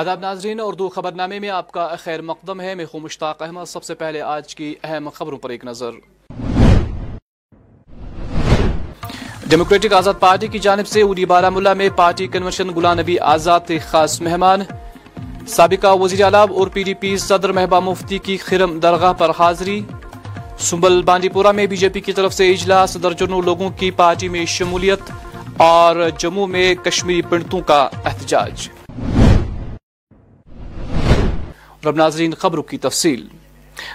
آداب ناظرین، اردو خبر نامے میں آپ کا خیر مقدم ہے۔ میں خوں مشتاق احمد، سب سے پہلے آج کی اہم خبروں پر ایک نظر۔ ڈیموکریٹک آزاد پارٹی کی جانب سے اوڈی بارہ ملا میں پارٹی کنونشن غلام نبی آزاد خاص مہمان۔ سابقہ وزیر اعلیٰ اور پی ڈی پی صدر محبہ مفتی کی خرم درگاہ پر حاضری۔ سنبل بانڈی پورہ میں بی جے پی کی طرف سے اجلاس، درجنوں لوگوں کی پارٹی میں شمولیت اور جموں میں کشمیری پنڈتوں کا احتجاج۔ رب ناظرین، خبروں کی تفصیل۔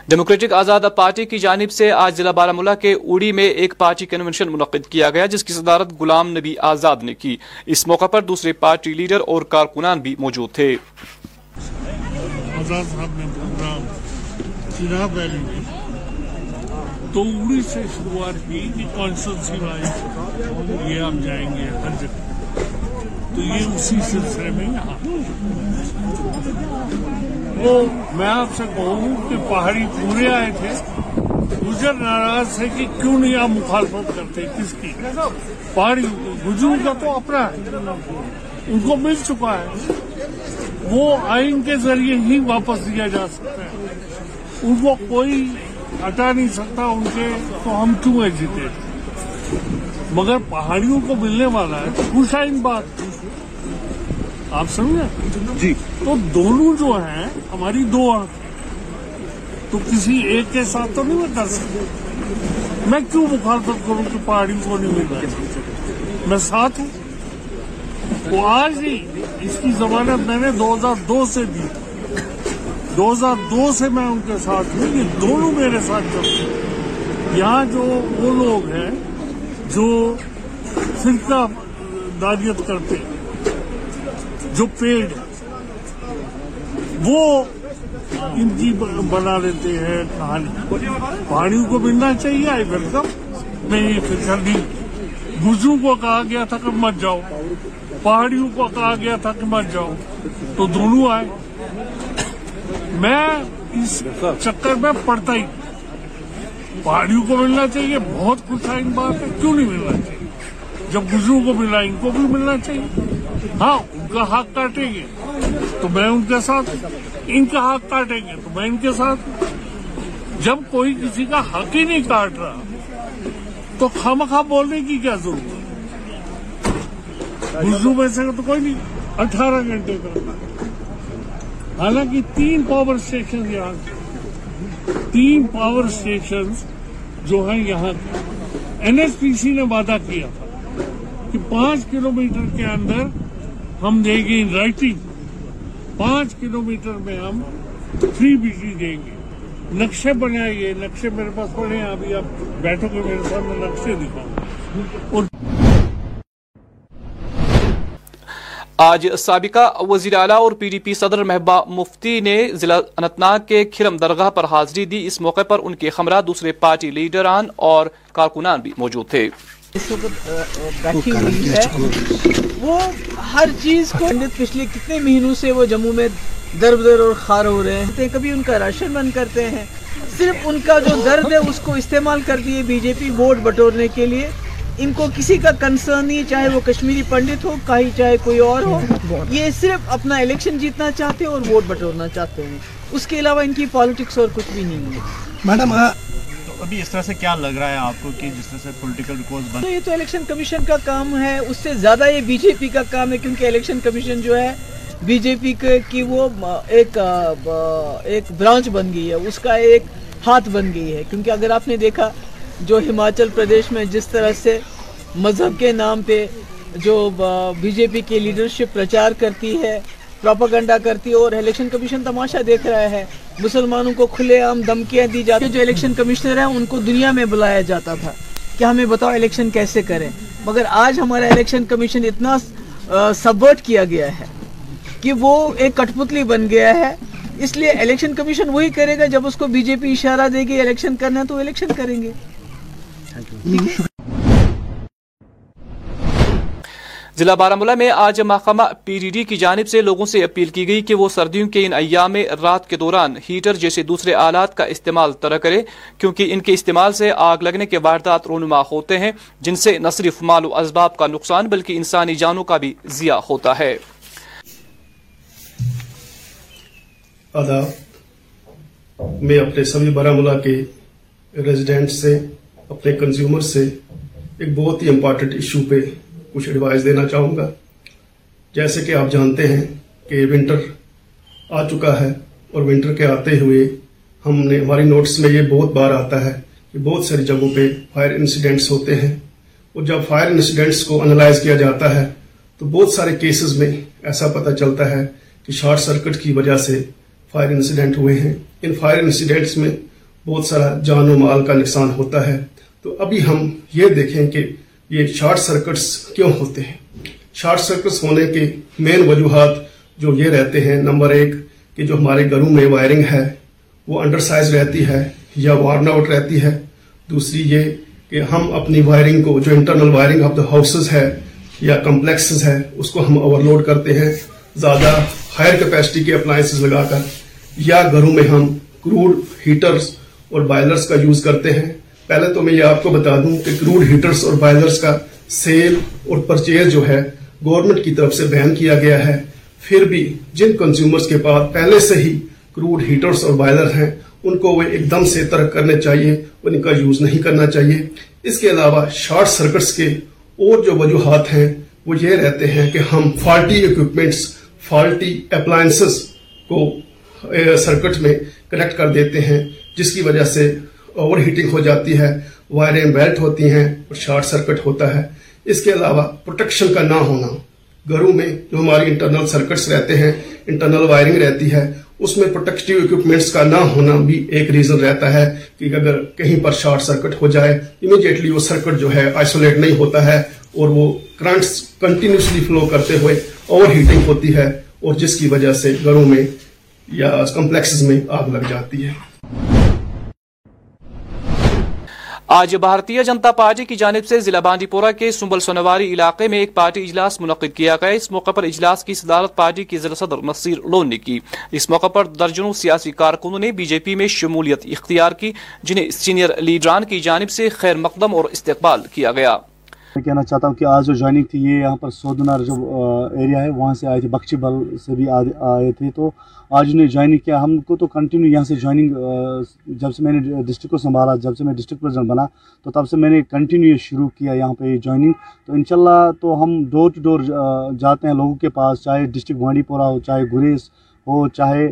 ڈیموکریٹک آزاد پارٹی کی جانب سے آج ضلع بارہ ملا کے اوڑی میں ایک پارٹی کنونشن منعقد کیا گیا، جس کی صدارت غلام نبی آزاد نے کی۔ اس موقع پر دوسرے پارٹی لیڈر اور کارکنان بھی موجود تھے۔ آزاد صاحب نے پروگرام چناب ویلی میں۔ تو اڑی سے شروعات کی کہ کانسٹنسی وائز یہ آپ جائیں گے ہر جگہ۔ تو یہ اسی سلسلے میں یہاں۔ وہ میں آپ سے کہوں کہ پہاڑی پورے آئے تھے۔ گجر ناراض ہے کہ کیوں نہیں آپ مخالفت کرتے؟ کس کی؟ پہاڑی گجروں کا تو اپنا ہے۔ ان کو مل چکا ہے۔ وہ آئین کے ذریعے ہی واپس دیا جا سکتا ہے۔ ان کو کوئی ہٹا نہیں سکتا۔ ان کے تو ہم کیوں ایجیتے مگر پہاڑیوں کو ملنے والا ہے۔ خوش آئین بات۔ آپ سمجھے جی۔ تو دونوں جو ہیں ہماری دو آنکھ تو کسی ایک کے ساتھ تو نہیں میں کر سکتا میں کیوں مخالفت کروں کہ پہاڑیوں کو نہیں مل رہا میں ساتھ ہوں۔ وہ آج ہی اس کی ضمانت میں نے دو ہزار دو سے دی۔ دو ہزار دو سے میں ان کے ساتھ ہوں یہ دونوں میرے ساتھ چلتے ہیں یہاں جو وہ لوگ ہیں جو فرقہ داریت کرتے ہیں۔ جو پیڑ وہ ان کی بنا لیتے ہیں کہانی۔ پہاڑیوں کو ملنا چاہیے آئی ویلکم میں یہ فکر نہیں۔ گجروں کو کہا گیا تھا کہ مت جاؤ۔ پہاڑیوں کو کہا گیا تھا کہ مت جاؤ۔ تو دونوں آئے۔ میں اس چکر میں پڑتا ہی۔ پہاڑیوں کو ملنا چاہیے، بہت خوش آئین بات ہے، کیوں نہیں ملنا چاہیے؟ جب گجروں کو ملا، ان کو بھی ملنا چاہیے۔ ہاں ان کا حق کاٹیں گے۔ تو میں ان کے ساتھ، ان کا حق کاٹیں گے۔ تو میں ان کے ساتھ۔ جب کوئی کسی کا حق ہی نہیں کاٹ رہا، تو خامخواہ بولنے کی کیا ضرورت گجروں میں سے تو کوئی نہیں، اٹھارہ گھنٹے کا۔ حالانکہ تین پاور اسٹیشن یہاں تین پاور اسٹیشن جو ہیں یہاں این ایس پی سی نے وعدہ کیا تھا کہ پانچ کلومیٹر کے اندر ہم دیں گے رائٹنگ پانچ کلومیٹر میں ہم فری بجلی دیں گے۔ نقشے بنائیں گے۔ نقشے میرے پاس پڑے ہیں، ابھی آپ بیٹھو گے میرے سامنے نقشے دکھاؤں اور آج سابقہ وزیر اعلیٰ اور پی ڈی پی صدر محبہ مفتی نے ضلع انتناگ کے کھرم درگاہ پر حاضری دی۔ اس موقع پر ان کے خمرہ، دوسرے پارٹی لیڈران اور کارکنان بھی موجود تھے۔ اس وقت بیٹھی ہوئی ہے۔ وہ ہر چیز کو پچھلے کتنے مہینوں سے وہ جموں میں در بدر اور خار ہو رہے ہیں۔ کبھی ان کا راشن بند کرتے ہیں۔ صرف ان کا جو درد ہے اس کو استعمال کر دیے بی جے پی ووٹ بٹورنے کے لیے۔ ان کو کسی کا کنسرن نہیں چاہے وہ کشمیری پنڈت ہو کہیں چاہے کوئی اور ہو۔ یہ صرف اپنا الیکشن جیتنا چاہتے ہیں اور ووٹ بٹورنا چاہتے ہیں۔ اس کے علاوہ ان کی پالیٹکس اور کچھ بھی نہیں ہے۔ میڈم ابھی اس طرح سے کیا لگ رہا ہے آپ کو کہ جس طرح سے پولیٹیکل ریکارڈ بن یہ تو الیکشن کمیشن کا کام ہے، اس سے زیادہ یہ بی جے پی کا کام ہے کیونکہ الیکشن کمیشن جو ہے بی جے پی کی وہ ایک ایک برانچ بن گئی ہے، اس کا ایک ہاتھ بن گئی ہے۔ کیونکہ اگر آپ نے دیکھا، جو ہماچل پردیش میں جس طرح سے مذہب کے نام پہ جو بی جے پی کی لیڈرشپ پرچار کرتی ہے پروپاگنڈا کرتی ہے اور الیکشن کمیشن تماشا دیکھ رہا ہے۔ مسلمانوں کو کھلے عام دھمکیاں دی جاتی جو الیکشن کمشنر ہیں، ان کو دنیا میں بلایا جاتا تھا۔ کہ ہمیں بتاؤ الیکشن کیسے کریں؟ مگر آج ہمارا الیکشن کمیشن اتنا سبورٹ کیا گیا ہے کہ وہ ایک کٹ پتلی بن گیا ہے۔ اس لیے الیکشن کمیشن وہی کرے گا۔ جب اس کو بی جے پی اشارہ دے گی الیکشن کرنا ہے تو الیکشن کریں گے۔ ضلع بارہ میں آج محکمہ پی ڈی ڈی کی جانب سے لوگوں سے اپیل کی گئی کہ وہ سردیوں کے ان ایام میں رات کے دوران ہیٹر جیسے دوسرے آلات کا استعمال طرح کرے، کیونکہ ان کے استعمال سے آگ لگنے کے واردات رونما ہوتے ہیں، جن سے نہ صرف مال و اسباب کا نقصان بلکہ انسانی جانوں کا بھی ضیاع ہوتا ہے۔ اپنے کنزیومر سے ایک بہت ہی امپورٹنٹ ایشو پہ کچھ ایڈوائز دینا چاہوں گا؟ جیسے کہ آپ جانتے ہیں کہ ونٹر آ چکا ہے اور ونٹر کے آتے ہوئے ہم نے ہماری نوٹس میں یہ بہت بار آتا ہے کہ بہت ساری جگہوں پہ فائر انسیڈنٹس ہوتے ہیں اور جب فائر انسیڈنٹس کو انالائز کیا جاتا ہے تو بہت سارے کیسز میں ایسا پتہ چلتا ہے کہ شارٹ سرکٹ کی وجہ سے فائر انسیڈنٹ ہوئے ہیں۔ ان فائر انسیڈنٹس میں بہت سارا جان و مال کا نقصان ہوتا ہے۔ تو ابھی ہم یہ دیکھیں کہ یہ شارٹ سرکٹس کیوں ہوتے ہیں؟ شارٹ سرکٹس ہونے کے مین وجوہات جو یہ رہتے ہیں، نمبر ایک کہ جو ہمارے گھروں میں وائرنگ ہے، وہ انڈر سائز رہتی ہے یا وارن آؤٹ رہتی ہے۔ دوسری یہ کہ ہم اپنی وائرنگ کو، جو internal wiring of the houses ہے یا کمپلیکسز ہے، اس کو ہم اوور لوڈ کرتے ہیں، زیادہ ہائر کیپیسٹی کے اپلائنسز لگا کر، یا گھروں میں ہم کروڈ ہیٹرز اور بائلرز کا یوز کرتے ہیں۔ پہلے تو میں یہ آپ کو بتا دوں کہ کروڈ ہیٹرز اور بائلرز کا سیل اور پرچیز جو ہے گورنمنٹ کی طرف سے بین کیا گیا ہے۔ پھر بھی جن کنزیومرز کے پاس پہلے سے ہی کروڈ ہیٹرز اور بائلر ہیں، ان کو وہ ایک دم سے ترک کرنے چاہیے، ان کا یوز نہیں کرنا چاہیے۔ اس کے علاوہ شارٹ سرکٹس کے اور جو وجوہات ہیں، وہ یہ رہتے ہیں کہ ہم فالٹی اکوپمنٹس فالٹی اپلائنسز کو سرکٹ میں کنیکٹ کر دیتے ہیں، جس کی وجہ سے اوور ہیٹنگ ہو جاتی ہے، وائریں بیلٹ ہوتی ہیں اور شارٹ سرکٹ ہوتا ہے۔ اس کے علاوہ پروٹیکشن کا نہ ہونا۔ گھروں میں جو ہماری انٹرنل سرکٹس رہتے ہیں، انٹرنل وائرنگ رہتی ہے، اس میں پروٹیکٹیو اکوپمنٹس کا نہ ہونا بھی ایک ریزن رہتا ہے کہ اگر کہیں پر شارٹ سرکٹ ہو جائے امیڈیٹلی وہ سرکٹ جو ہے آئسولیٹ نہیں ہوتا ہے اور وہ کرنٹس کنٹینیوسلی فلو کرتے ہوئے اوور ہیٹنگ ہوتی ہے اور جس کی وجہ سے گھروں میں یا کمپلیکسز میں آگ لگ جاتی ہے۔ آج بھارتیہ جنتا پارٹی کی جانب سے ضلع بانڈی پورہ کے سنبل سنواری علاقے میں ایک پارٹی اجلاس منعقد کیا گیا۔ اس موقع پر اجلاس کی صدارت پارٹی کی ضلع صدر نصیر لون نے کی۔ اس موقع پر درجنوں سیاسی کارکنوں نے بی جے پی میں شمولیت اختیار کی، جنہیں سینئر لیڈران کی جانب سے خیر مقدم اور استقبال کیا گیا۔ میں کہنا چاہتا ہوں کہ آج جو جوائننگ تھی، یہ یہاں پر سودنار جو ایریا ہے، وہاں سے آئے تھے، بخشی بل سے بھی آئے تھے۔ تو آج انہیں جوائننگ کیا، ہم کو تو کنٹینیو یہاں سے جوائننگ جب سے میں نے ڈسٹرک کو سنبھالا، جب سے میں ڈسٹرک پریزیڈنٹ بنا، تو تب سے میں نے کنٹینیو شروع کیا یہاں پہ یہ جوائننگ تو انشاءاللہ تو ہم ڈور ٹو ڈور جاتے ہیں لوگوں کے پاس، چاہے ڈسٹرک بانڈی پورہ ہو، چاہے گریز ہو، چاہے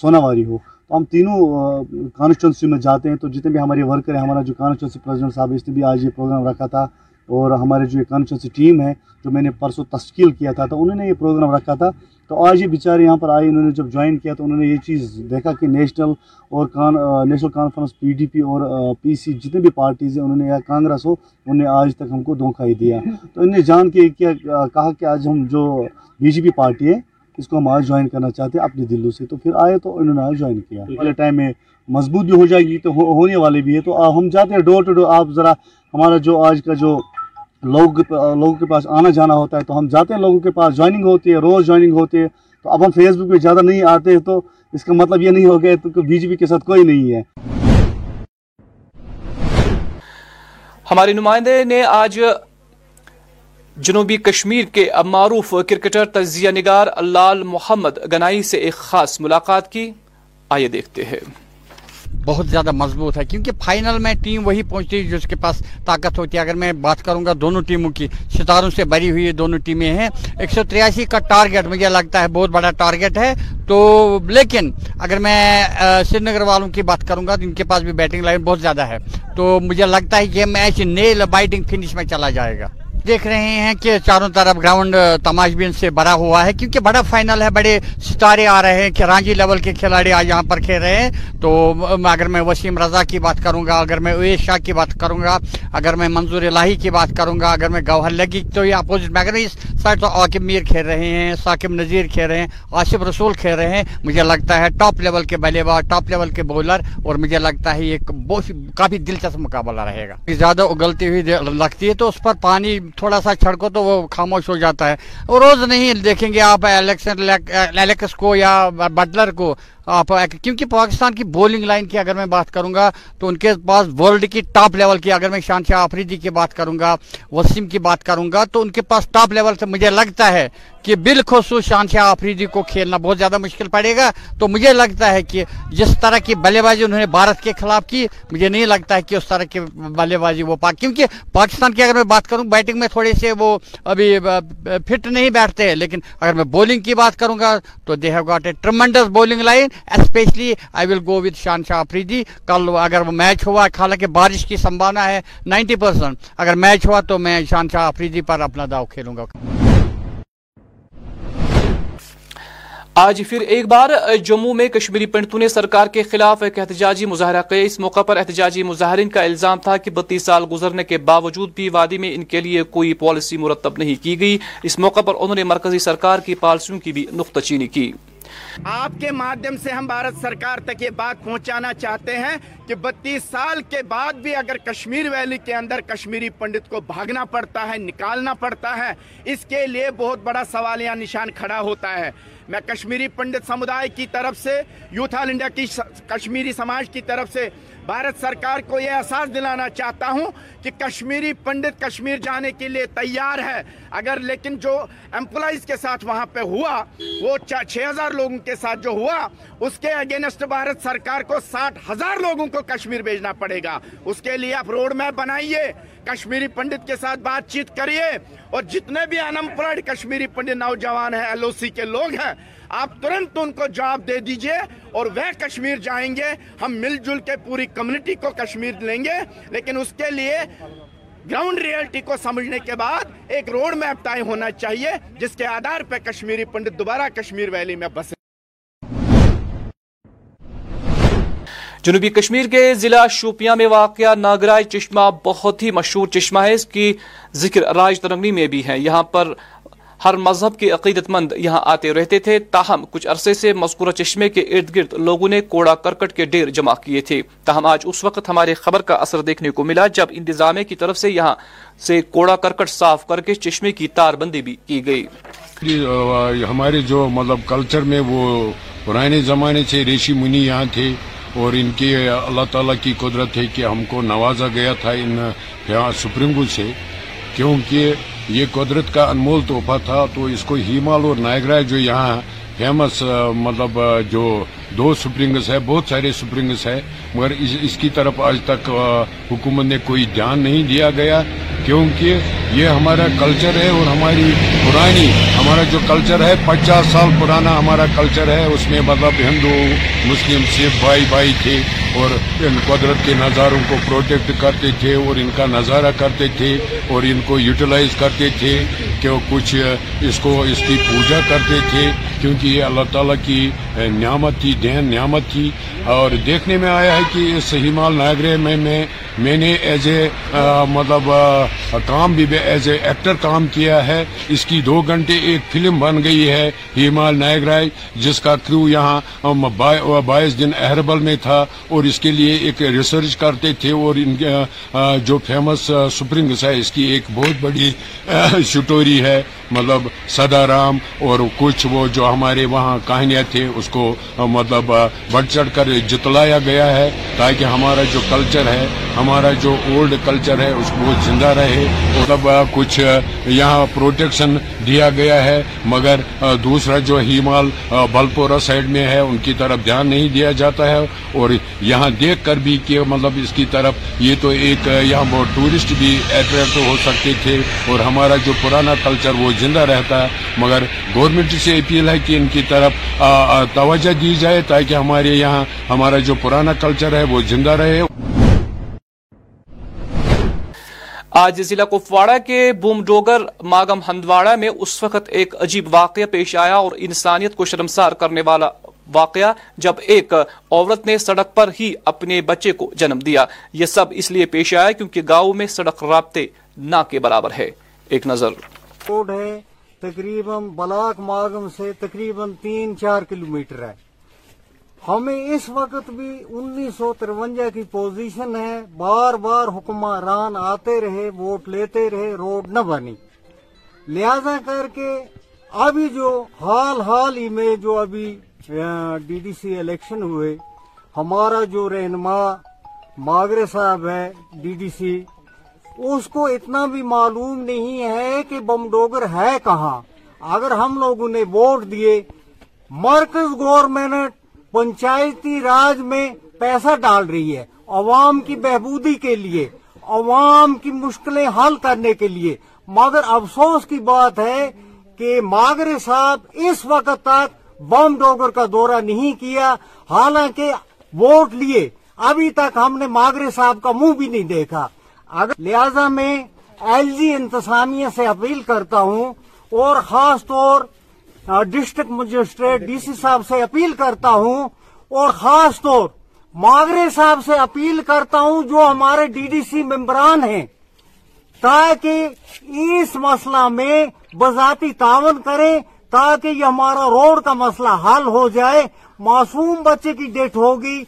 سوناواری ہو۔ تو ہم تینوں کانسٹیچنسی میں جاتے ہیں۔ تو جتنے بھی ہمارے ورکر ہیں، ہمارا جو کانسٹیچنسی پریزیڈنٹ صاحب اس نے بھی آج یہ پروگرام رکھا تھا اور ہمارے جو کانسٹیچنسی ٹیم ہے، جو میں نے پرسوں تشکیل کیا تھا، تو انہوں نے یہ پروگرام رکھا تھا۔ تو آج یہ بیچارے یہاں پر آئے، انہوں نے جب جوائن کیا تو انہوں نے یہ چیز دیکھا کہ نیشنل اور کان National Conference, P D P اور پی سی جتنے بھی پارٹیز ہیں، انہوں نے یا کانگریس ہو، انہوں نے آج تک ہم کو دھوکہ ہی دیا۔ تو انہوں نے جان کے کیا کہا کہ آج ہم جو بی جے پی پارٹی ہے اس کو ہم آج جوائن کرنا چاہتے ہیں اپنے دلوں سے۔ تو پھر آئے تو انہوں نے آج جوائن کیا۔ اگلے ٹائم میں مضبوط بھی ہو جائے گی تو ہونے والے بھی ہے تو ہم جاتے ہیں ڈور ٹو ڈور آپ ذرا ہمارا جو آج کا جو لوگ لوگوں کے پاس آنا جانا ہوتا ہے تو ہم جاتے ہیں۔ لوگوں کے پاس جوائننگ ہوتی ہے، روز جوائننگ ہوتی ہے۔ تو اب ہم فیس بک پہ زیادہ نہیں آتے تو اس کا مطلب یہ نہیں ہو گیا تو بی جے پی کے ساتھ کوئی نہیں ہے۔ ہمارے نمائندے نے آج جنوبی کشمیر کے اب معروف کرکٹر تجزیہ نگار لال محمد گنائی سے ایک خاص ملاقات کی۔ آئیے دیکھتے ہیں۔ بہت زیادہ مضبوط ہے، کیونکہ فائنل میں ٹیم وہی پہنچتی ہے جس کے پاس طاقت ہوتی ہے۔ اگر میں بات کروں گا دونوں ٹیموں کی، ستاروں سے بری ہوئی دونوں ٹیمیں ہیں۔ ایک سو تریاسی کا ٹارگٹ مجھے لگتا ہے، بہت بڑا ٹارگٹ ہے۔ تو لیکن اگر میں سری نگر والوں کی بات کروں گا، تو ان کے پاس بھی بیٹنگ لائن بہت زیادہ ہے۔ تو مجھے لگتا ہے کہ میچ نیل بائٹنگ فنش میں چلا جائے گا۔ دیکھ رہے ہیں کہ چاروں طرف گراؤنڈ تماش بین سے بھرا ہوا ہے، کیونکہ بڑا فائنل ہے، بڑے ستارے آ رہے ہیں کہ رانجی لیول کے کھلاڑی آج یہاں پر کھیل رہے ہیں۔ تو اگر میں وسیم رضا کی بات کروں گا، اگر میں اویش شاہ کی بات کروں گا، اگر میں منظور الہی کی بات کروں گا، اگر میں گوہر لگی، تو یہ اپوزٹ میں اگر اس سائڈ تو عاقب میر کھیل رہے ہیں، ثاقب نذیر کھیل رہے ہیں آصف رسول کھیل رہے ہیں۔ مجھے لگتا ہے ٹاپ لیول کے بلے باز ٹاپ لیول کے بولر اور مجھے لگتا ہے یہ کافی دلچسپ مقابلہ رہے گا۔ زیادہ اگلتی ہوئی لگتی ہے تو اس پر پانی تھوڑا سا چھڑکو تو وہ خاموش ہو جاتا ہے۔ روز نہیں دیکھیں گے آپ الیکسن الیکس کو یا بٹلر کو۔ آپ کیونکہ پاکستان کی بولنگ لائن کی اگر میں بات کروں گا تو ان کے پاس ورلڈ کی ٹاپ لیول کی اگر میں شان شاہ آفریدی کی بات کروں گا، وسیم کی بات کروں گا، تو ان کے پاس ٹاپ لیول سے مجھے لگتا ہے کہ بالخصوص شان شاہ آفریدی کو کھیلنا بہت زیادہ مشکل پڑے گا۔ تو مجھے لگتا ہے کہ جس طرح کی بلے بازی انہوں نے بھارت کے خلاف کی، مجھے نہیں لگتا ہے کہ اس طرح کی بلے بازی وہ پاک کیونکہ پاکستان کی اگر میں بات کروں بیٹنگ میں میں تھوڑے سے وہ ابھی فٹ نہیں بیٹھتے ہیں، لیکن اگر میں بولنگ کی بات کروں گا تو they have got a tremendous bowling line specially I will go with Shaheen Shah Afridi کل اگر وہ میچ ہوا، حالانکہ بارش کی سمبھاونا ہے نائنٹی پرسینٹ اگر میچ ہوا تو میں شان شاہ آفریدی پر اپنا داؤ کھیلوں گا۔ آج پھر ایک بار جموں میں کشمیری پنڈتوں نے سرکار کے خلاف ایک احتجاجی مظاہرہ کیا اس موقع پر احتجاجی مظاہرین کا الزام تھا کہ بتیس سال گزرنے کے باوجود بھی وادی میں ان کے لیے کوئی پالیسی مرتب نہیں کی گئی۔ اس موقع پر انہوں نے مرکزی سرکار کی پالیسیوں کی بھی نقطہ چینی کی۔ آپ کے مادم سے ہم بھارت سرکار تک یہ بات پہنچانا چاہتے ہیں کہ بتیس سال کے بعد بھی اگر کشمیر ویلی کے اندر کشمیری پنڈت کو بھاگنا پڑتا ہے، نکالنا پڑتا ہے، اس کے لیے بہت بڑا سوال یا نشان کھڑا ہوتا ہے۔ میں کشمیری پنڈت سمدائے کی طرف سے، یوتھ آل انڈیا کی کشمیری سماج کی طرف سے بھارت سرکار کو یہ احساس دلانا چاہتا ہوں کہ کشمیری پنڈت کشمیر جانے کے لیے تیار ہے۔ اگر لیکن جو امپلائیز کے ساتھ وہاں پہ ہوا، وہ چھ ہزار لوگوں کے ساتھ جو ہوا، اس کے اگینسٹ بھارت سرکار کو ساٹھ ہزار لوگوں کو کشمیر بھیجنا پڑے گا۔ اس کے لیے آپ روڈ میپ بنائیے۔ کشمیری پنڈت کے ساتھ بات چیت کریے اور جتنے بھی انمپلائڈ کشمیری پنڈت نوجوان ہیں ایل او سی کے لوگ ہیں، آپ ترنت ان کو جواب دے دیجیے اور وہ کشمیر جائیں گے۔ ہم مل جل کے پوری کمیونٹی کو کشمیر لیں گے۔ لیکن اس کے لیے گراؤنڈ ریئلٹی کو سمجھنے کے بعد ایک روڈ میپ طے ہونا چاہیے، جس کے آدھار پہ کشمیری پنڈت دوبارہ کشمیر ویلی میں بسے۔ جنوبی کشمیر کے ضلع شوپیاں میں واقع ناگرائے چشمہ بہت ہی مشہور چشمہ ہے۔ اس کی ذکر راج ترنگنی میں بھی ہے۔ یہاں پر ہر مذہب کے عقیدت مند یہاں آتے رہتے تھے۔ تاہم، کچھ عرصے سے مذکورہ چشمے کے ارد گرد لوگوں نے کوڑا کرکٹ کے ڈیر جمع کیے تھے۔ تاہم، آج اس وقت ہمارے خبر کا اثر دیکھنے کو ملا جب انتظامیہ کی طرف سے یہاں سے کوڑا کرکٹ صاف کر کے چشمے کی تار بندی بھی کی گئی۔ جی، ہمارے جو مطلب کلچر میں وہ پرانے زمانے سے ریشی منی یہاں تھے۔ اور ان کی اللہ تعالیٰ کی قدرت ہے کہ ہم کو نوازا گیا تھا ان سپریم سپرنگل سے، کیونکہ یہ قدرت کا انمول تحفہ تھا، تو اس کو ہیمال اور نائگرا جو یہاں فیمس مطلب جو دو سپرنگس ہے بہت سارے سپرنگس ہیں مگر اس, اس کی طرف آج تک حکومت نے کوئی دھیان نہیں دیا گیا کیونکہ یہ ہمارا کلچر ہے اور ہماری پرانی ہمارا جو کلچر ہے پچاس سال پرانا ہمارا کلچر ہے اس میں مطلب ہندو مسلم سکھ بھائی بھائی تھے اور ان قدرت کے نظاروں کو پروٹیکٹ کرتے تھے اور ان کا نظارہ کرتے تھے اور ان کو یوٹیلائز کرتے تھے۔ تو کچھ اس کو اس کی پوجا کرتے تھے، کیونکہ یہ اللہ تعالیٰ کی نعمت تھی، دین نعمت تھی۔ اور دیکھنے میں آیا ہے کہ اس ہمال ناگرے میں میں میں نے ایز اے مطلب کام بھی ایز اے ایکٹر کام کیا ہے۔ اس کی دو گھنٹے ایک فلم بن گئی ہے، ہیمال نائک رائے، جس کا کرو یہاں بائیس دن اہربل میں تھا اور اس کے لیے ایک ریسرچ کرتے تھے اور ان جو فیمس سپرنگس ہے، اس کی ایک بہت بڑی سٹوری ہے۔ مطلب سدا رام اور کچھ وہ جو ہمارے وہاں کہانیاں تھیں اس کو مطلب بڑھ چڑھ کر جتلایا گیا ہے تاکہ ہمارا جو کلچر ہے، ہم ہمارا جو اولڈ کلچر ہے، اس کو زندہ رہے۔ مطلب کچھ یہاں پروٹیکشن دیا گیا ہے، مگر دوسرا جو ہیمال بلپورا سائڈ میں ہے، ان کی طرف دھیان نہیں دیا جاتا ہے۔ اور یہاں دیکھ کر بھی کہ مطلب اس کی طرف یہ تو ایک یہاں بہت ٹورسٹ بھی اٹریکٹ ہو سکتے تھے۔ اور ہمارا جو پرانا کلچر وہ زندہ رہتا ہے۔ مگر گورنمنٹ سے اپیل ہے کہ ان کی طرف توجہ دی جائے تاکہ ہمارے یہاں، ہمارا جو پرانا کلچر ہے وہ زندہ رہے۔ آج ضلع کپواڑہ کے بوم ڈوگر ماگم ہندواڑہ میں اس وقت ایک عجیب واقعہ پیش آیا اور انسانیت کو شرمسار کرنے والا واقعہ جب ایک عورت نے سڑک پر ہی اپنے بچے کو جنم دیا۔ یہ سب اس لیے پیش آیا کیونکہ گاؤں میں سڑک رابطے نہ کے برابر ہے۔ ایک نظر۔ روڈ ہے، تقریباً بلاک ماگم سے تقریباً تین چار کلومیٹر ہے۔ ہمیں اس وقت بھی انیس سو ترونجا کی پوزیشن ہے۔ بار بار حکمران آتے رہے، ووٹ لیتے رہے، روڈ نہ بنی۔ لہذا کر کے ابھی جو حال حال ہی میں جو ابھی ڈی ڈی سی الیکشن ہوئے، ہمارا جو رہنما ماگرے صاحب ہے ڈی ڈی سی، اس کو اتنا بھی معلوم نہیں ہے کہ بم ڈوگر ہے کہاں۔ اگر ہم لوگوں نے ووٹ دیے، مرکز گورنمنٹ پنچایتی راج میں پیسہ ڈال رہی ہے عوام کی بہبودی کے لیے، عوام کی مشکلیں حل کرنے کے لیے۔ مگر افسوس کی بات ہے کہ ماگرے صاحب اس وقت تک بم ڈوگر کا دورہ نہیں کیا، حالانکہ ووٹ لیے۔ ابھی تک ہم نے ماگرے صاحب کا منہ بھی نہیں دیکھا۔ اگر لہذا میں ایل جی انتظامیہ سے اپیل کرتا ہوں اور خاص طور ڈسٹرکٹ مجسٹریٹ ڈی سی صاحب سے اپیل کرتا ہوں اور خاص طور ماغرے صاحب سے اپیل کرتا ہوں جو ہمارے ڈی ڈی سی ممبران ہیں تاکہ اس مسئلہ میں بذاتی تعاون کریں تاکہ یہ ہمارا روڈ کا مسئلہ حل ہو جائے۔ معصوم بچے کی ڈیتھ ہوگی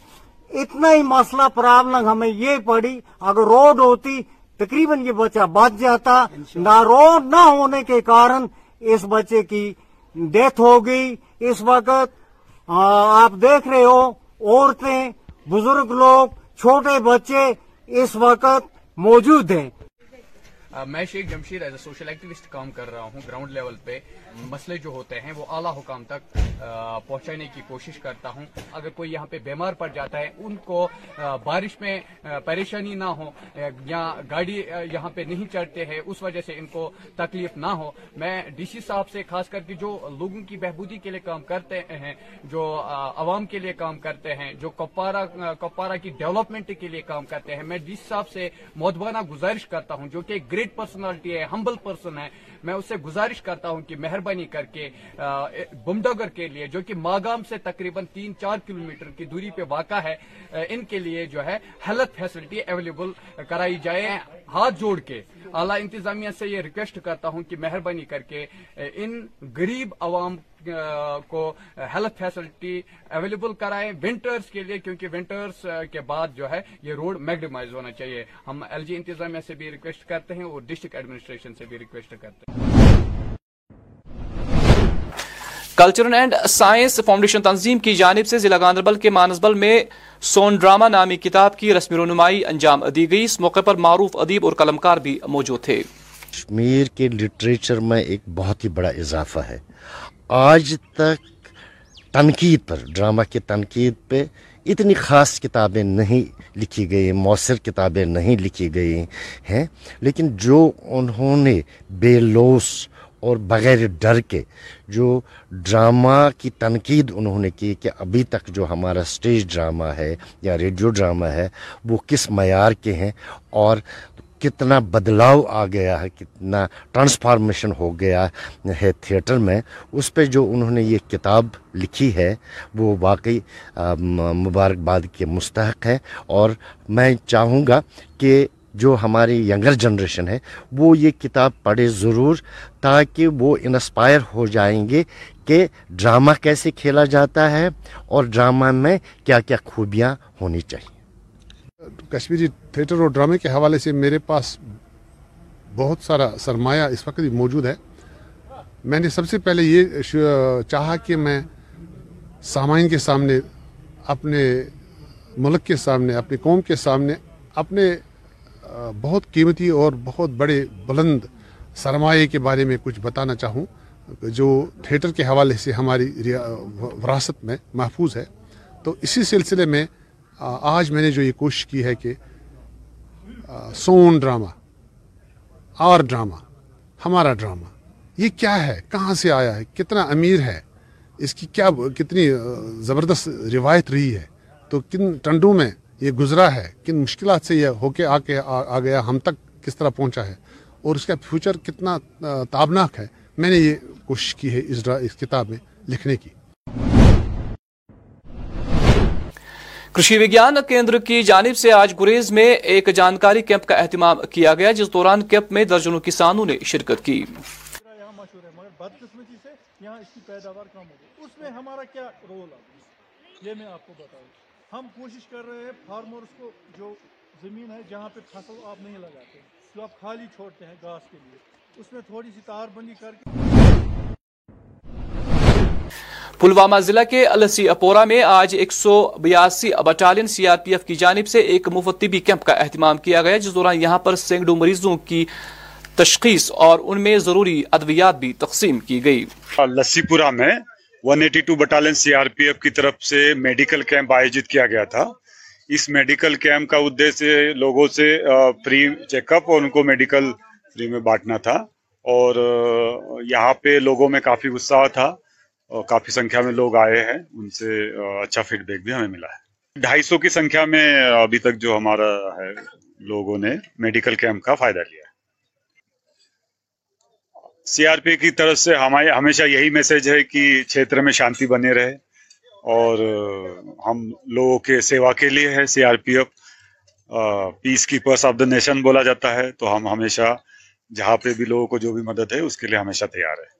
اتنا ہی مسئلہ پرابلم ہمیں یہ پڑی۔ اگر روڈ ہوتی تقریباً یہ بچہ بچ جاتا۔ نہ روڈ نہ ہونے کے کارن اس بچے کی ڈیتھ ہو گئی۔ اس وقت آپ دیکھ رہے ہو، عورتیں، بزرگ لوگ، چھوٹے بچے اس وقت موجود ہیں۔ میں Sheikh Jamshed as a social activist کام کر رہا ہوں گراؤنڈ لیول پہ۔ مسئلے جو ہوتے ہیں وہ اعلیٰ حکام تک پہنچانے کی کوشش کرتا ہوں۔ اگر کوئی یہاں پہ بیمار پڑ جاتا ہے، ان کو بارش میں پریشانی نہ ہو یا گاڑی یہاں پہ نہیں چڑھتے ہیں، اس وجہ سے ان کو تکلیف نہ ہو۔ میں ڈی سی صاحب سے خاص کر کے جو لوگوں کی بہبودی کے لیے کام کرتے ہیں، جو عوام کے لیے کام کرتے ہیں، جو کپارا کپوارا کی ڈیولپمنٹ کے لیے کام کرتے ہیں، میں ڈی سی صاحب سے مودبانہ گزارش کرتا ہوں، جو کہ گریٹ پرسنالٹی ہے ہمبل پرسن ہے میں اس سے گزارش کرتا ہوں کہ مہربانی کر کے بمڈگر کے لیے، جو کہ ماگام سے تقریباً تین چار کلومیٹر کی دوری پہ واقع ہے ان کے لیے جو ہے ہیلتھ فیسلٹی اویلیبل کرائی جائے، ہاتھ جوڑ کے۔ اعلیٰ انتظامیہ سے یہ ریکویسٹ کرتا ہوں کہ مہربانی کر کے ان غریب عوام کو ہیلتھ فیسلٹی اویلیبل کرائیں ونٹرز کے لیے، کیونکہ ونٹرز کے بعد جو ہے یہ روڈ میگنیمائز ہونا چاہیے۔ ہم ایل جی انتظامیہ سے بھی ریکویسٹ کرتے ہیں اور ڈسٹرکٹ ایڈمنسٹریشن سے بھی ریکویسٹ کرتے ہیں۔ کلچرل اینڈ سائنس فاؤنڈیشن تنظیم کی جانب سے ضلع گاندربل کے مانسبل میں سون ڈراما نامی کتاب کی رسم رونمائی انجام دی گئی۔ اس موقع پر معروف ادیب اور قلمکار بھی موجود تھے۔ کشمیر کے لٹریچر میں ایک بہت ہی بڑا اضافہ ہے۔ آج تک تنقید پر، ڈرامہ کی تنقید پہ اتنی خاص کتابیں نہیں لکھی گئی مؤثر کتابیں نہیں لکھی گئی ہیں۔ لیکن جو انہوں نے بے لوس اور بغیر ڈر کے جو ڈرامہ کی تنقید انہوں نے کی کہ ابھی تک جو ہمارا سٹیج ڈرامہ ہے یا ریڈیو ڈرامہ ہے، وہ کس معیار کے ہیں اور کتنا بدلاؤ آ گیا ہے، کتنا ٹرانسفارمیشن ہو گیا ہے تھیٹر میں، اس پہ جو انہوں نے یہ کتاب لکھی ہے، وہ واقعی مبارکباد کے مستحق ہے اور میں چاہوں گا کہ جو ہماری ینگر جنریشن ہے، وہ یہ کتاب پڑھے ضرور تاکہ وہ انسپائر ہو جائیں گے کہ ڈرامہ کیسے کھیلا جاتا ہے اور ڈرامہ میں کیا کیا خوبیاں ہونی چاہیے۔ کشمیری جی، تھیٹر اور ڈرامے کے حوالے سے میرے پاس بہت سارا سرمایہ اس وقت بھی موجود ہے۔ میں نے سب سے پہلے یہ چاہا کہ میں سامعین کے سامنے، اپنے ملک کے سامنے، اپنی قوم کے سامنے، اپنے بہت قیمتی اور بہت بڑے بلند سرمایہ کے بارے میں کچھ بتانا چاہوں، جو تھیٹر کے حوالے سے ہماری وراثت میں محفوظ ہے۔ تو اسی سلسلے میں آج میں نے جو یہ کوشش کی ہے کہ سون ڈرامہ، آر ڈرامہ، ہمارا ڈرامہ، یہ کیا ہے؟ کہاں سے آیا ہے؟ کتنا امیر ہے؟ اس کی کیا کتنی زبردست روایت رہی ہے؟ تو کن ٹنڈوں میں یہ گزرا ہے کن مشکلات سے یہ ہو کے آ کے آ گیا ہم تک کس طرح پہنچا ہے؟ اور اس کا فیوچر کتنا تابناک ہے؟ میں نے یہ کوشش کی ہے اس, اس کتاب میں لکھنے کی۔ کرشی وگیان کیندر کی جانب سے آج گریز میں ایک جانکاری کیمپ کا اہتمام کیا گیا جس دوران کیمپ میں درجنوں کسانوں نے شرکت کی۔ بدقسمتی سے یہاں اس کی پیداوار کم ہو گئی۔ اس میں ہمارا کیا رول ہے؟ یہ میں آپ کو بتاؤں۔ ہم کوشش کر رہے ہیں فارمرز کو جو زمین ہے جہاں پہ فصل آپ نہیں لگاتے جو آپ خالی چھوڑتے ہیں گھاس کے لیے۔ اس میں تھوڑی سی تار بندی کر کے۔ پلوامہ ضلع کے السی اپورا میں آج ایک سو بیاسی battalion C R P F کی جانب سے ایک مفت طبی کیمپ کا اہتمام کیا گیا جس دوران یہاں پر سینکڑوں مریضوں کی تشخیص اور ان میں ضروری ادویات بھی تقسیم کی گئی۔ لسی پورا میں one eighty two battalion C R P F کی طرف سے میڈیکل کیمپ آیوجت کیا گیا تھا۔ اس میڈیکل کیمپ کا ادیہ لوگوں سے فری چیک اپ اور ان کو میڈیکل فری میں بانٹنا تھا۔ اور یہاں پہ لوگوں میں کافی غصہ تھا۔ اور کافی سنکھیا میں لوگ آئے ہیں۔ ان سے اچھا فیڈ بیک بھی ہمیں ملا ہے۔ ڈھائی سو کی سنکھیا میں ابھی تک جو ہمارا ہے، لوگوں نے میڈیکل کیمپ کا فائدہ لیا۔ سی آر پی کی طرف سے ہمارے ہمیشہ یہی میسج ہے کہ چھیتر میں شانتی بنے رہے اور ہم لوگوں کے سیوا کے لیے ہے C R P F peace keepers of the nation بولا جاتا ہے تو ہم ہمیشہ جہاں پہ بھی لوگوں کو جو بھی مدد ہے اس کے لیے ہمیشہ تیار ہے۔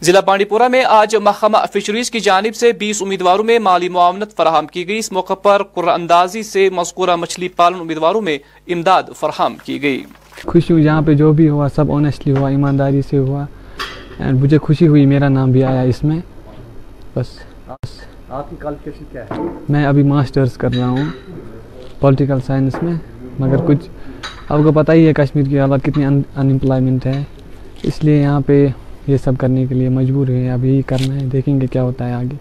ضلع بانڈی پورہ میں آج محکمہ فشریز کی جانب سے بیس امیدواروں میں مالی معاونت فراہم کی گئی۔ اس موقع پر قرآن اندازی سے مذکورہ مچھلی پالن امیدواروں میں امداد فراہم کی گئی۔ خوشی ہوئی جہاں پہ جو بھی ہوا سب آنیسٹلی ہوا ایمانداری سے ہوا۔ مجھے خوشی ہوئی میرا نام بھی آیا اس میں۔ بس۔ آپ کی کوالیفکیشن کیا ہے؟ میں ابھی ماسٹرز کر رہا ہوں پولیٹیکل سائنس میں مگر کچھ آپ کو پتہ ہی ہے کشمیر کی حالت کتنی ان امپلائمنٹ ہے۔ اس لیے یہاں پہ یہ سب کرنے کے لیے مجبور ہے اب یہی کرنا ہے دیکھیں گے کیا ہوتا ہے آگے۔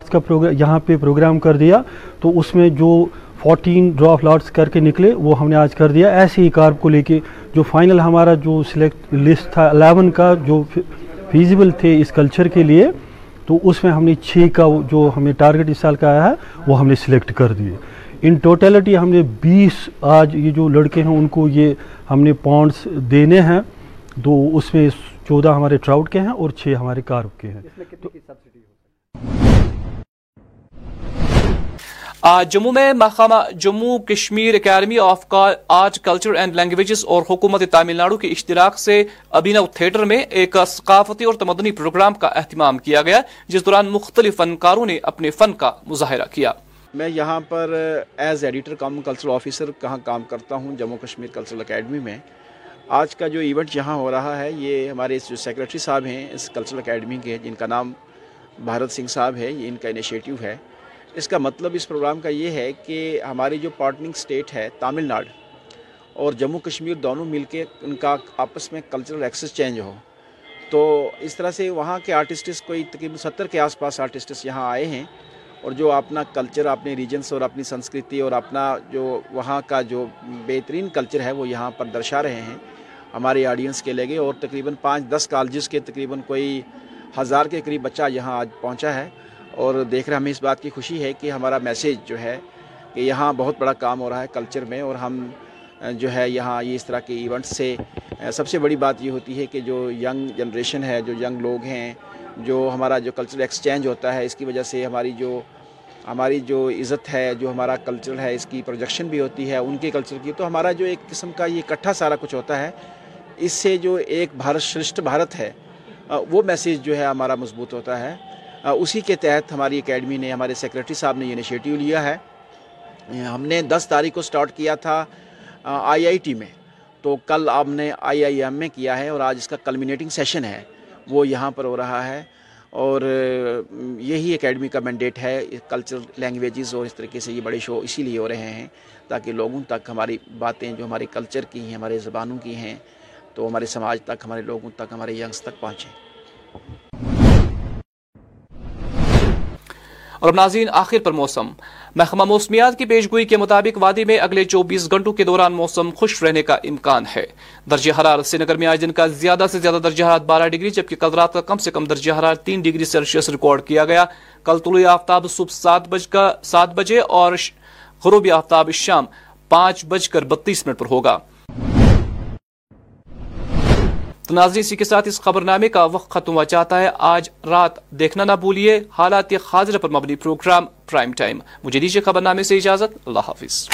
اس کا پروگرام یہاں پہ پروگرام کر دیا تو اس میں جو فورٹین ڈراف لاٹس کر کے نکلے وہ ہم نے آج کر دیا۔ ایسے ہی کارپ کو لے کے جو فائنل ہمارا جو سلیکٹ لسٹ تھا الیون کا جو فیزیبل تھے اس کلچر کے لیے تو اس میں ہم نے چھ کا جو ہمیں ٹارگٹ اس سال کا آیا ہے وہ ہم نے سلیکٹ کر دیے۔ ان ٹوٹیلٹی ہم نے بیس آج یہ جو لڑکے ہیں ان کو یہ ہم نے پونڈس دینے ہیں۔ تو اس میں چودہ ہمارے ٹراؤٹ کے ہیں اور چھ ہمارے کارپ کے ہیں۔ آج جموں میں محکمہ Jammu Kashmir Academy of Art, Culture and Languages اور حکومت تامل ناڈو کے اشتراک سے ابینو تھیٹر میں ایک ثقافتی اور تمدنی پروگرام کا اہتمام کیا گیا، جس دوران مختلف فنکاروں نے اپنے فن کا مظاہرہ کیا۔ میں یہاں پر ایز ایڈیٹر کام کلچرل آفیسر کہاں کام کرتا ہوں، جموں کشمیر کلچرل اکیڈمی میں۔ آج کا جو ایونٹ یہاں ہو رہا ہے، یہ ہمارے جو سیکرٹری صاحب ہیں اس کلچرل اکیڈمی کے، جن کا نام بھارت سنگھ صاحب ہے، یہ ان کا انیشیٹو ہے۔ اس کا مطلب اس پروگرام کا یہ ہے کہ ہماری جو پارٹننگ سٹیٹ ہے تامل ناڈ اور جموں کشمیر دونوں مل کے ان کا آپس میں کلچرل ایکسس چینج ہو۔ تو اس طرح سے وہاں کے آرٹسٹس کوئی تقریباً ستر کے آس پاس آرٹسٹس یہاں آئے ہیں اور جو اپنا کلچر اپنے ریجنس اور اپنی سنسکرتی اور اپنا جو وہاں کا جو بہترین کلچر ہے وہ یہاں پر درشا رہے ہیں۔ ہمارے آڈینس کے لگے اور تقریباً پانچ دس کالجز کے تقریباً کوئی ہزار کے قریب بچہ یہاں آج پہنچا ہے۔ اور دیکھ رہے ہمیں اس بات کی خوشی ہے کہ ہمارا میسیج جو ہے کہ یہاں بہت بڑا کام ہو رہا ہے کلچر میں، اور ہم جو ہے یہاں یہ اس طرح کے ایونٹ سے سب سے بڑی بات یہ ہوتی ہے کہ جو ینگ جنریشن ہے، جو ینگ لوگ ہیں، جو ہمارا جو کلچر ایکسچینج ہوتا ہے، اس کی وجہ سے ہماری جو ہماری جو عزت ہے، جو ہمارا کلچر ہے، اس کی پروجیکشن بھی ہوتی ہے ان کے کلچر کی۔ تو ہمارا جو ایک قسم کا یہ اکٹھا سارا کچھ ہوتا ہے، اس سے جو ایک بھارت شرشٹھ بھارت ہے وہ میسیج جو ہے ہمارا مضبوط ہوتا ہے۔ اسی کے تحت ہماری اکیڈمی نے، ہمارے سیکرٹری صاحب نے یہ انیشیٹو لیا ہے۔ ہم نے دس تاریخ کو سٹارٹ کیا تھا آئی آئی ٹی میں۔ تو کل آپ نے آئی آئی ایم میں کیا ہے اور آج اس کا کلمینیٹنگ سیشن ہے۔ وہ یہاں پر ہو رہا ہے۔ اور یہی اکیڈمی کا مینڈیٹ ہے۔ کلچر لینگویجز اور اس طریقے سے یہ بڑے شو اسی لیے ہو رہے ہیں تاکہ لوگوں تک ہماری باتیں جو ہمارے کلچر کی ہیں، ہمارے زبانوں کی ہیں، تو ہمارے سماج تک، ہمارے لوگوں تک، ہمارے ینگس تک پہنچیں۔ اور اب ناظرین، آخر پر موسم۔ محکمہ موسمیات کی پیشگوئی کے مطابق وادی میں اگلے چوبیس گھنٹوں کے دوران موسم خوش رہنے کا امکان ہے۔ درجہ حرارت سری نگر میں آج دن کا زیادہ سے زیادہ درجہ حرارت بارہ ڈگری، جبکہ کل رات کا کم سے کم درجہ حرارت تین ڈگری سیلسیس ریکارڈ کیا گیا۔ کل طلوع آفتاب صبح سات بج کا سات بجے اور غروبی آفتاب شام پانچ بج کر بتیس منٹ پر ہوگا۔ تو ناظرین اسی کے ساتھ اس خبر نامے کا وقت ختم ہوا چاہتا ہے۔ آج رات دیکھنا نہ بھولیے، حالات خاضر پر مبنی پروگرام پرائم ٹائم۔ مجھے دیجیے خبر نامے سے اجازت۔ اللہ حافظ۔